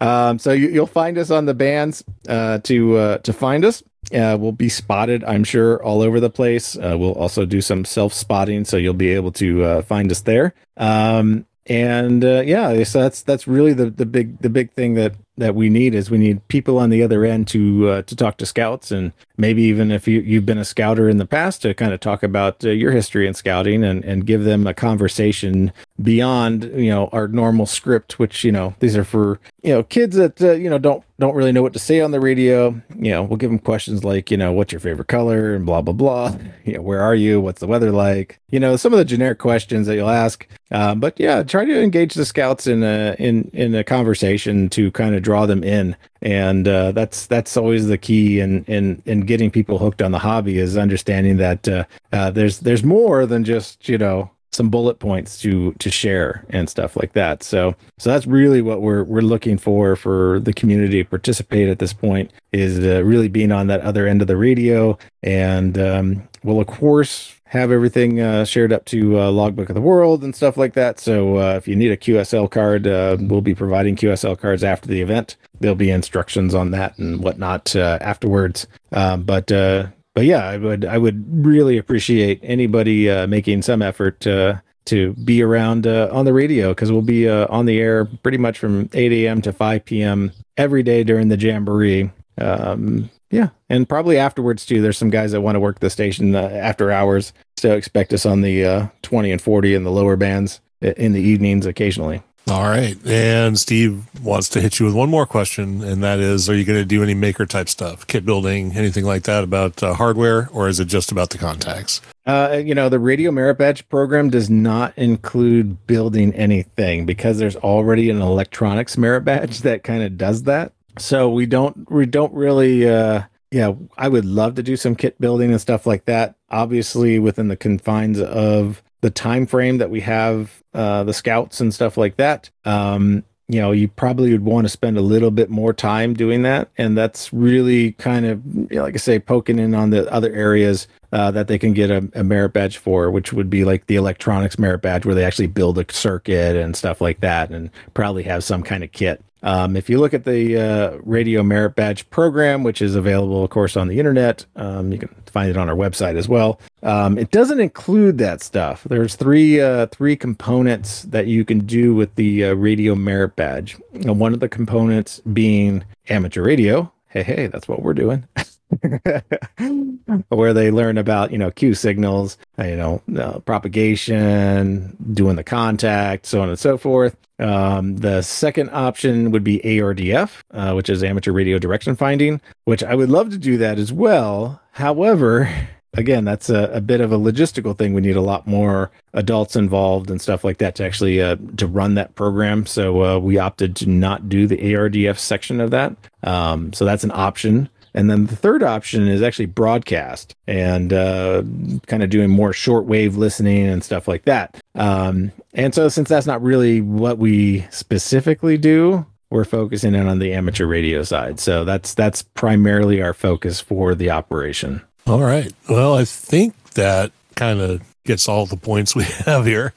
(laughs) um, so you, will find us on the bands uh, to uh, to find us. Uh, we'll be spotted, I'm sure, all over the place. Uh, we'll also do some self spotting, so you'll be able to uh, find us there. Um, and uh, yeah, so that's that's really the the big the big thing that that we need is we need people on the other end to uh, to talk to scouts. And maybe even if you you've been a scouter in the past to kind of talk about uh, your history in scouting and and give them a conversation beyond you know our normal script which you know these are for you know kids that uh, you know don't don't really know what to say on the radio. You know we'll give them questions like you know what's your favorite color and blah blah blah. You know where are you? What's the weather like? You know some of the generic questions that you'll ask. Uh, but yeah try to engage the scouts in a in in a conversation to kind of draw them in and uh, that's that's always the key in in in getting people hooked on the hobby is understanding that uh, uh, there's there's more than just you know some bullet points to to share and stuff like that. So so that's really what we're we're looking for for the community to participate at this point is uh, really being on that other end of the radio and um, we'll of course have everything uh, shared up to uh, Logbook of the World and stuff like that. So uh, if you need a QSL card, uh, we'll be providing QSL cards after the event. There'll be instructions on that and whatnot uh, afterwards. Um, but uh, but yeah, I would I would really appreciate anybody making some effort to be around on the radio because we'll be on the air pretty much from 8 a.m. to 5 p.m. every day during the jamboree. Um, yeah, and probably afterwards too. There's some guys that want to work the station uh, after hours, so expect us on the uh, 20 and 40 and the lower bands in the evenings occasionally. All right, and Steve wants to hit you with one more question, and that is: Are you going to do any maker type stuff, kit building, anything like that about uh, hardware, or is it just about the contacts? Uh, you know, the Radio Merit Badge program does not include building anything because there's already an electronics merit badge that kind of does that so we don't we don't really uh yeah i would love to do some kit building and stuff like that. Obviously within the confines of the time frame that we have uh the scouts and stuff like that um you know you probably would want to spend a little bit more time doing that. And that's really kind of you know, like i say poking in on the other areas uh, that they can get a, a, merit badge for which would be like the electronics merit badge where they actually build a circuit and stuff like that and probably have some kind of kit um, if you look at the uh, Radio Merit Badge program, which is available, of course, on the internet, um, you can find it on our website as well. Um, it doesn't include that stuff. There's three uh, three components that you can do with the uh, Radio Merit Badge. And one of the components being amateur radio. Hey, hey, that's what we're doing. (laughs) (laughs) where they learn about you know Q signals, you know uh, propagation, doing the contact, so on and so forth. Um, the second option would be ARDF, uh, which is amateur radio direction finding, which I would love to do that as well. However, (laughs) again, that's a, a, bit of a logistical thing. We need a lot more adults involved and stuff like that to actually uh, to run that program. So uh, we opted to not do the ARDF section of that. Um, so that's an option. And then the third option is actually broadcast and uh, kind of doing more shortwave listening and stuff like that. Um, and so, since that's not really what we specifically do, we're focusing in on the amateur radio side. So that's that's primarily our focus for the operation. All right. Well, I think that kind of gets all the points we (laughs) have here,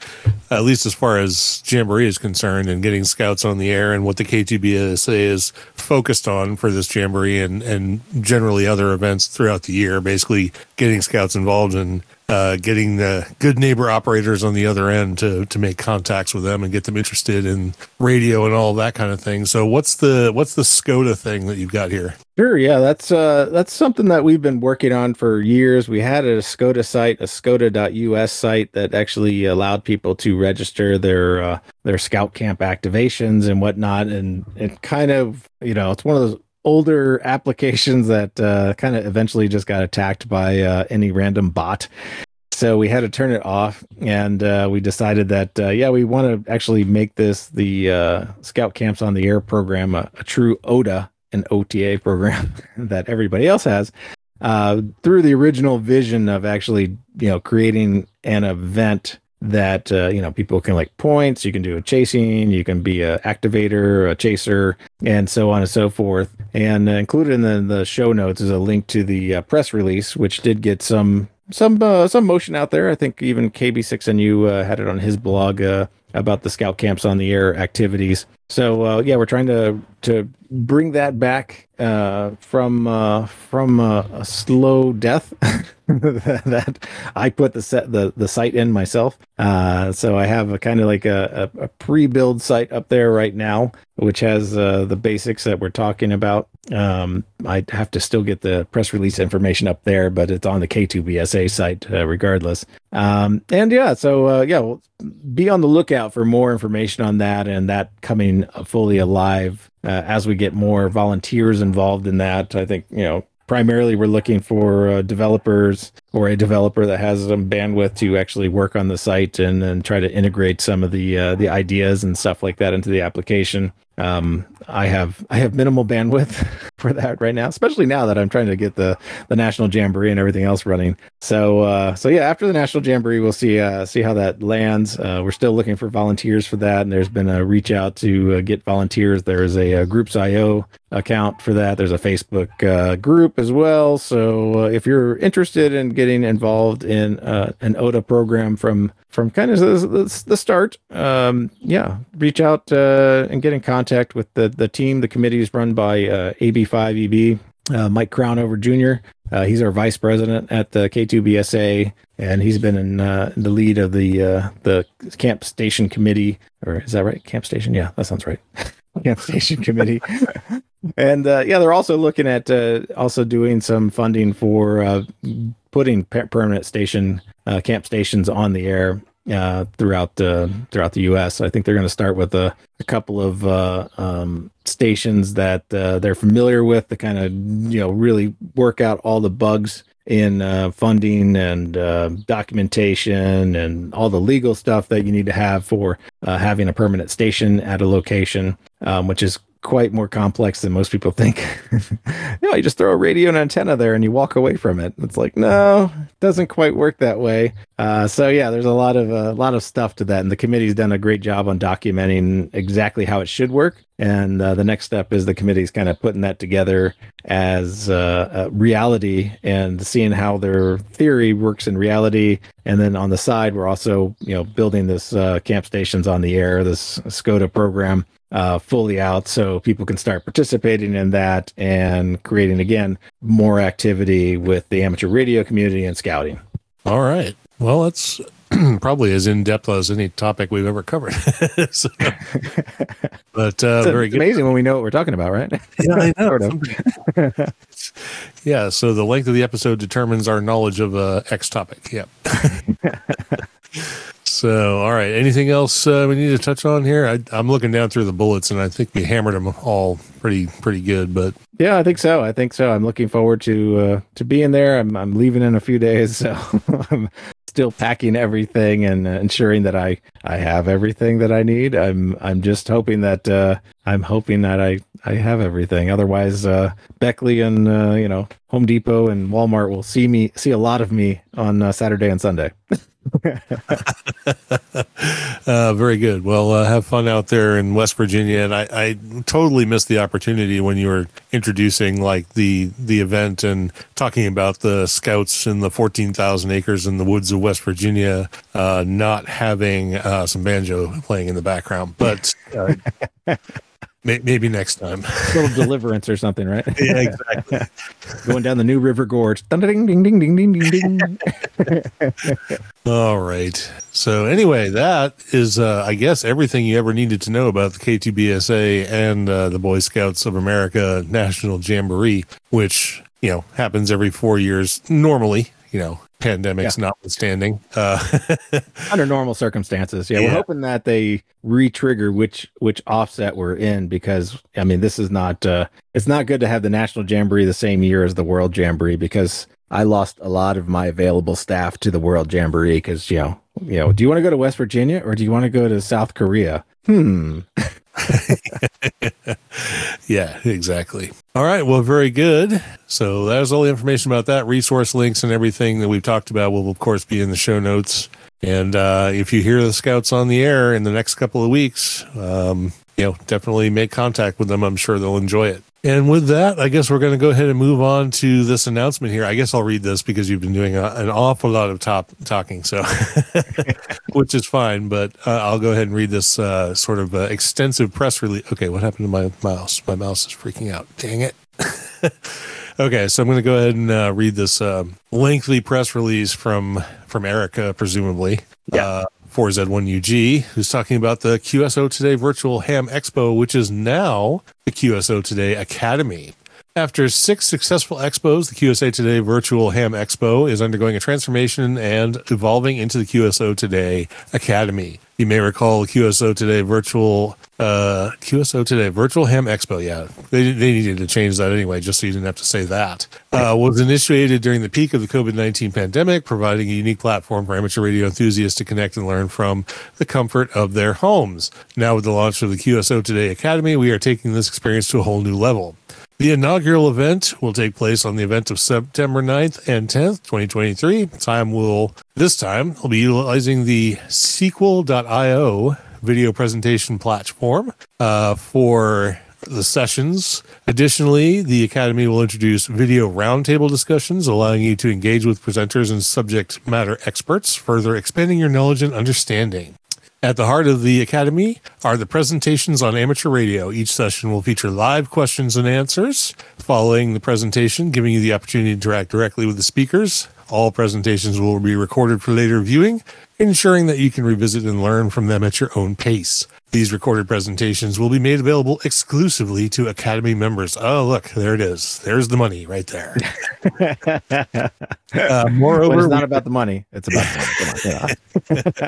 at least as far as Jamboree is concerned and getting scouts on the air and what the K2BSA is focused on for this Jamboree and, and generally other events throughout the year, basically getting scouts involved and uh, getting the good neighbor operators on the other end to to make contacts with them and get them interested in radio and all that kind of thing. So what's the what's the SCOTA thing that you've got here? Sure, yeah, that's uh that's something that we've been working on for years. We had a SCOTA site, a SCOTA.us site that actually allowed people to register their uh, their scout camp activations and whatnot, and it kind of you know it's one of those older applications that uh, kind of eventually just got attacked by uh, any random bot. So we had to turn it off, and uh, we decided that uh, yeah, we want to actually make this the uh, Scout Camps on the Air program a, a true OTA an OTA program (laughs) that everybody else has uh, through the original vision of actually you know creating an event that uh, you know people can like points you can do a chasing you can be a activator a chaser and so on and so forth. And uh, included in the, the show notes is a link to the uh, press release which did get some some uh, some motion out there. I think even kb6nu uh, had it on his blog uh, about the scout camps on the air activities so yeah we're trying to to bring that back uh, from uh, from uh, a slow death (laughs) that I put the set the the site in myself. Uh, so I have a kind of like a, a, a pre-build site up there right now, which has uh, the basics that we're talking about. Um, I have to still get the press release information up there, but it's on the K2BSA site uh, regardless. Um, and yeah, so yeah, we'll be on the lookout for more information on that and that coming fully alive uh, as we get more volunteers involved in that. I think, you know, primarily we're looking for uh, developers or a developer that has some bandwidth to actually work on the site and, and try to integrate some of the uh, the ideas and stuff like that into the application. Um, I have I have minimal bandwidth (laughs) for that right now, especially now that I'm trying to get the the national jamboree and everything else running. So uh, so yeah, after the national jamboree, we'll see uh, see how that lands. Uh, we're still looking for volunteers for that, and there's been a reach out to uh, get volunteers. There's a, a Groups.io account for that. There's a Facebook uh, group as well. So uh, if you're interested in getting involved in an OTA program from from kind of the, the start, um, yeah, reach out and get in contact with the the team. The committee is run by uh, AB5EB, uh, Mike Crownover Jr. Uh, he's our vice president at the K2BSA, and he's been in, uh, the lead of the uh, the camp station committee. Or is that right? Camp station? Yeah, that sounds right. (laughs) camp station committee. (laughs) and uh, yeah, they're also looking at also doing some funding for putting permanent station camp stations on the air uh, throughout the throughout the U.S. I think they're going to start with a, a couple of uh, um, stations that uh, they're familiar with to kind of you know really work out all the bugs in uh, funding and uh, documentation and all the legal stuff that you need to have for uh, having a permanent station at a location, um, which is quite more complex than most people think. (laughs) know, you just throw a radio and antenna there and you walk away from it. It's like, no, it doesn't quite work that way. Uh, so yeah, there's a lot of a uh, lot of stuff to that, and the committee's done a great job on documenting exactly how it should work. And uh, the next step is the committee's kind of putting that together as uh, reality and seeing how their theory works in reality. And then on the side, we're also you know building this uh, camp stations on the air, this SCOTA program uh, fully out so people can start participating in that and creating again more activity with the amateur radio community and scouting. All right. Well, that's (clears throat) probably as in depth as any topic we've ever covered. (laughs) so, but uh, it's very good. amazing when we know what we're talking about, right? Yeah, I know. yeah. So the length of the episode determines our knowledge of uh, X topic. Yeah. (laughs) So, all right. Anything else uh, we need to touch on here? I, am looking down through the bullets, and I think we hammered them all pretty pretty good. But yeah, I think so. I think so. I'm looking forward to uh, to being there. I'm I'm leaving in a few days, so (laughs) I'm still packing everything and uh, ensuring that I I have everything that I need. I'm I'm just hoping that uh, I'm hoping that I I have everything. Otherwise, uh, Beckley and uh, you know Home Depot and Walmart will see me see a lot of me on uh, Saturday and Sunday. (laughs) (laughs) uh, very good. Well, uh, have fun out there in West Virginia. And I, I, totally missed the opportunity when you were introducing like the the event and talking about the scouts in the fourteen thousand acres in the woods of West Virginia, uh, not having uh, some banjo playing in the background. But uh, (laughs) Maybe next time. A (laughs) little deliverance or something, right? (laughs) yeah, exactly. (laughs) Going down the New River Gorge. Ding, ding, ding, ding, ding, ding, ding. All right. So anyway, that is, uh, I guess, everything you ever needed to know about the K2BSA and uh, the Boy Scouts of America National Jamboree, which you know happens every four years normally. You know, pandemics notwithstanding. Uh, (laughs) Under normal circumstances, yeah, Yeah. we're hoping that they re-trigger which which offset we're in because I mean this is not uh it's not good to have the National Jamboree the same year as the World Jamboree because I lost a lot of my available staff to the World Jamboree because you know you know do you want to go to West Virginia or do you want to go to South Korea? Hmm. (laughs) (laughs) yeah, exactly. All right. Well, very good. So that's all the information about that. Resource links and everything that we've talked about will, of course, be in the show notes. And uh, if you hear the scouts on the air in the next couple of weeks, um, you know, definitely make contact with them. I'm sure they'll enjoy it. And with that, I guess we're going to go ahead and move on to this announcement here. I guess I'll read this because you've been doing a, an awful lot of top talking, so (laughs) which is fine. But uh, I'll go ahead and read this uh, sort of uh, extensive press release. Okay, what happened to my mouse? My mouse is freaking out. Dang it. (laughs) okay, so I'm going to go ahead and uh, read this um lengthy press release from from Erica, presumably. Yeah. Uh, 4Z1UG, who's talking about the QSO Today Virtual Ham Expo, which is now the QSO Today Academy. After six successful expos, the QSO Today Virtual Ham Expo is undergoing a transformation and evolving into the QSO Today Academy. You may recall QSO Today Virtual uh, QSO Today Virtual Ham Expo. Yeah, they, they needed to change that anyway, just so you didn't have to say that. Uh, was initiated during the peak of the COVID 19 pandemic, providing a unique platform for amateur radio enthusiasts to connect and learn from the comfort of their homes. Now, with the launch of the QSO Today Academy, we are taking this experience to a whole new level. The inaugural event will take place on the event of September 9th and 10th, 2023. Time will, this time, will be utilizing the sequel.io video presentation platform uh, for the sessions. Additionally, the Academy will introduce video roundtable discussions, allowing you to engage with presenters and subject matter experts, further expanding your knowledge and understanding. At the heart of the Academy are the presentations on amateur radio. Each session will feature live questions and answers. Following the presentation, giving you the opportunity to interact directly with the speakers. All presentations will be recorded for later viewing, ensuring that you can revisit and learn from them at your own pace. These recorded presentations will be made available exclusively to Academy members. Oh, look, there it is. There's the money right there. (laughs) Uh, But moreover, it's not about the money. It's about the money. Come on, you (laughs) know.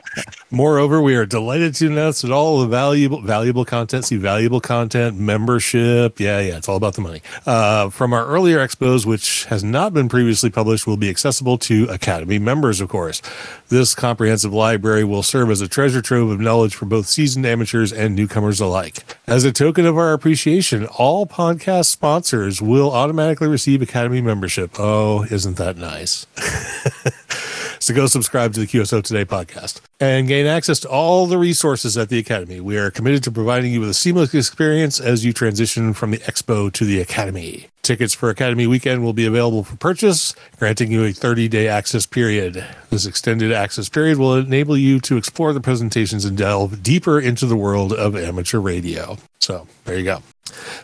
Moreover, we are delighted to announce that all the valuable valuable content, see valuable content, membership, yeah, yeah, it's all about the money. Uh, from our earlier expos, which has not been previously published, will be accessible to Academy members, of course. This comprehensive library will serve as a treasure trove of knowledge for both seasoned amateurs and newcomers alike. As a token of our appreciation, all podcast sponsors will automatically receive Academy membership. Oh, isn't that nice? (laughs) So go subscribe to the QSO Today podcast and gain access to all the resources at the Academy. We are committed to providing you with a seamless experience as you transition from the Expo to the Academy. Tickets for Academy weekend will be available for purchase, granting you a 30 day access period. This extended access period will enable you to explore the presentations and delve deeper into the world of amateur radio. So there you go.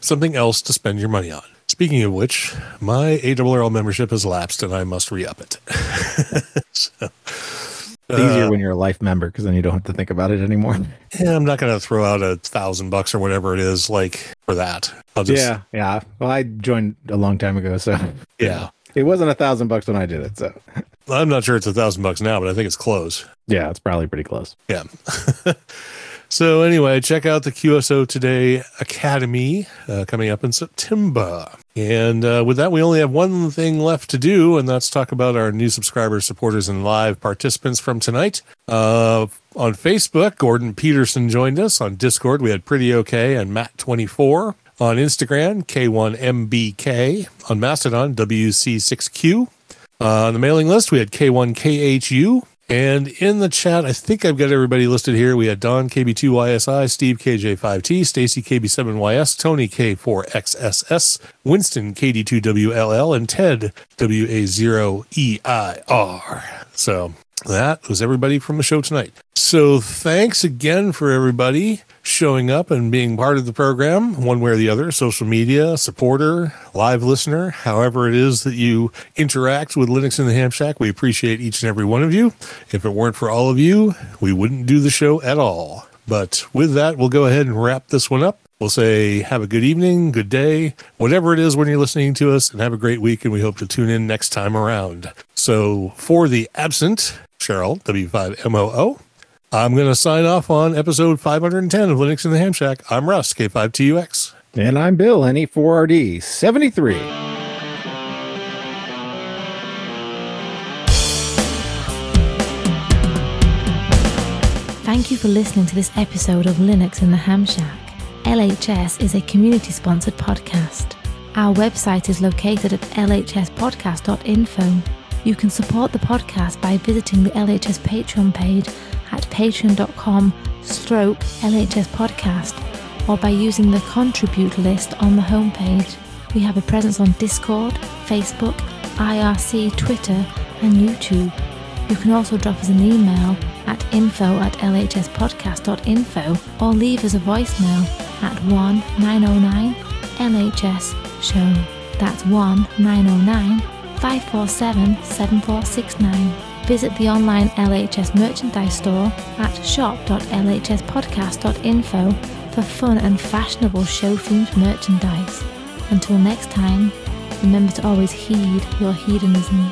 Something else to spend your money on. Speaking of which, my ARRL membership has lapsed and I must re up it. (laughs) So, It's easier uh, when you're a life member because then you don't have to think about it anymore. yeah, I'm not going to throw out a thousand bucks or whatever it is like for that. I'll just, yeah, yeah. Well, I joined a long time ago, so yeah. it wasn't a thousand bucks when I did it. So I'm not sure it's a thousand bucks now, but I think it's close. yeah, it's probably pretty close. Yeah. (laughs) so anyway, check out the QSO Today Academy uh, coming up in September. And uh, with that, we only have one thing left to do, and that's talk about our new subscribers, supporters, and live participants from tonight. Uh, on Facebook, Gordon Peterson joined us. On Discord, we had Pretty Okay and Matt24. On Instagram, K1MBK. On Mastodon, WC6Q. Uh, on the mailing list, we had K1KHU. And in the chat, I think I've got everybody listed here. We had Don KB2YSI, Steve KJ5T, Stacy KB7YS, Tony K4XSS, Winston KD2WLL, and Ted WA0EIR. So that was everybody from the show tonight. So thanks again for everybody showing up and being part of the program, one way or the other, social media, supporter, live listener, however it is that you interact with Linux in the Ham Shack. We appreciate each and every one of you. If it weren't for all of you, we wouldn't do the show at all. But with that, we'll go ahead and wrap this one up. We'll say have a good evening, good day, whatever it is when you're listening to us, and have a great week. And we hope to tune in next time around. So for the absent Cheryl, W5MOO, I'm going to sign off on episode 510 of Linux in the Ham Shack. I'm Russ, K5TUX. And I'm Bill, NE4RD 73. Thank you for listening to this episode of Linux in the Ham Shack. LHS is a community sponsored podcast. Our website is located at lhspodcast.info. You can support the podcast by visiting the LHS Patreon page at patreon.com stroke LHS podcast or by using the contribute list on the homepage. We have a presence on Discord, Facebook, IRC, Twitter, and YouTube. You can also drop us an email at info at lhspodcast.info or leave us a voicemail at 1 909 LHS Show. That's 1 909 547 7469. Visit the online LHS merchandise store at shop.lhspodcast.info for fun and fashionable show themed merchandise. Until next time, remember to always heed your hedonism.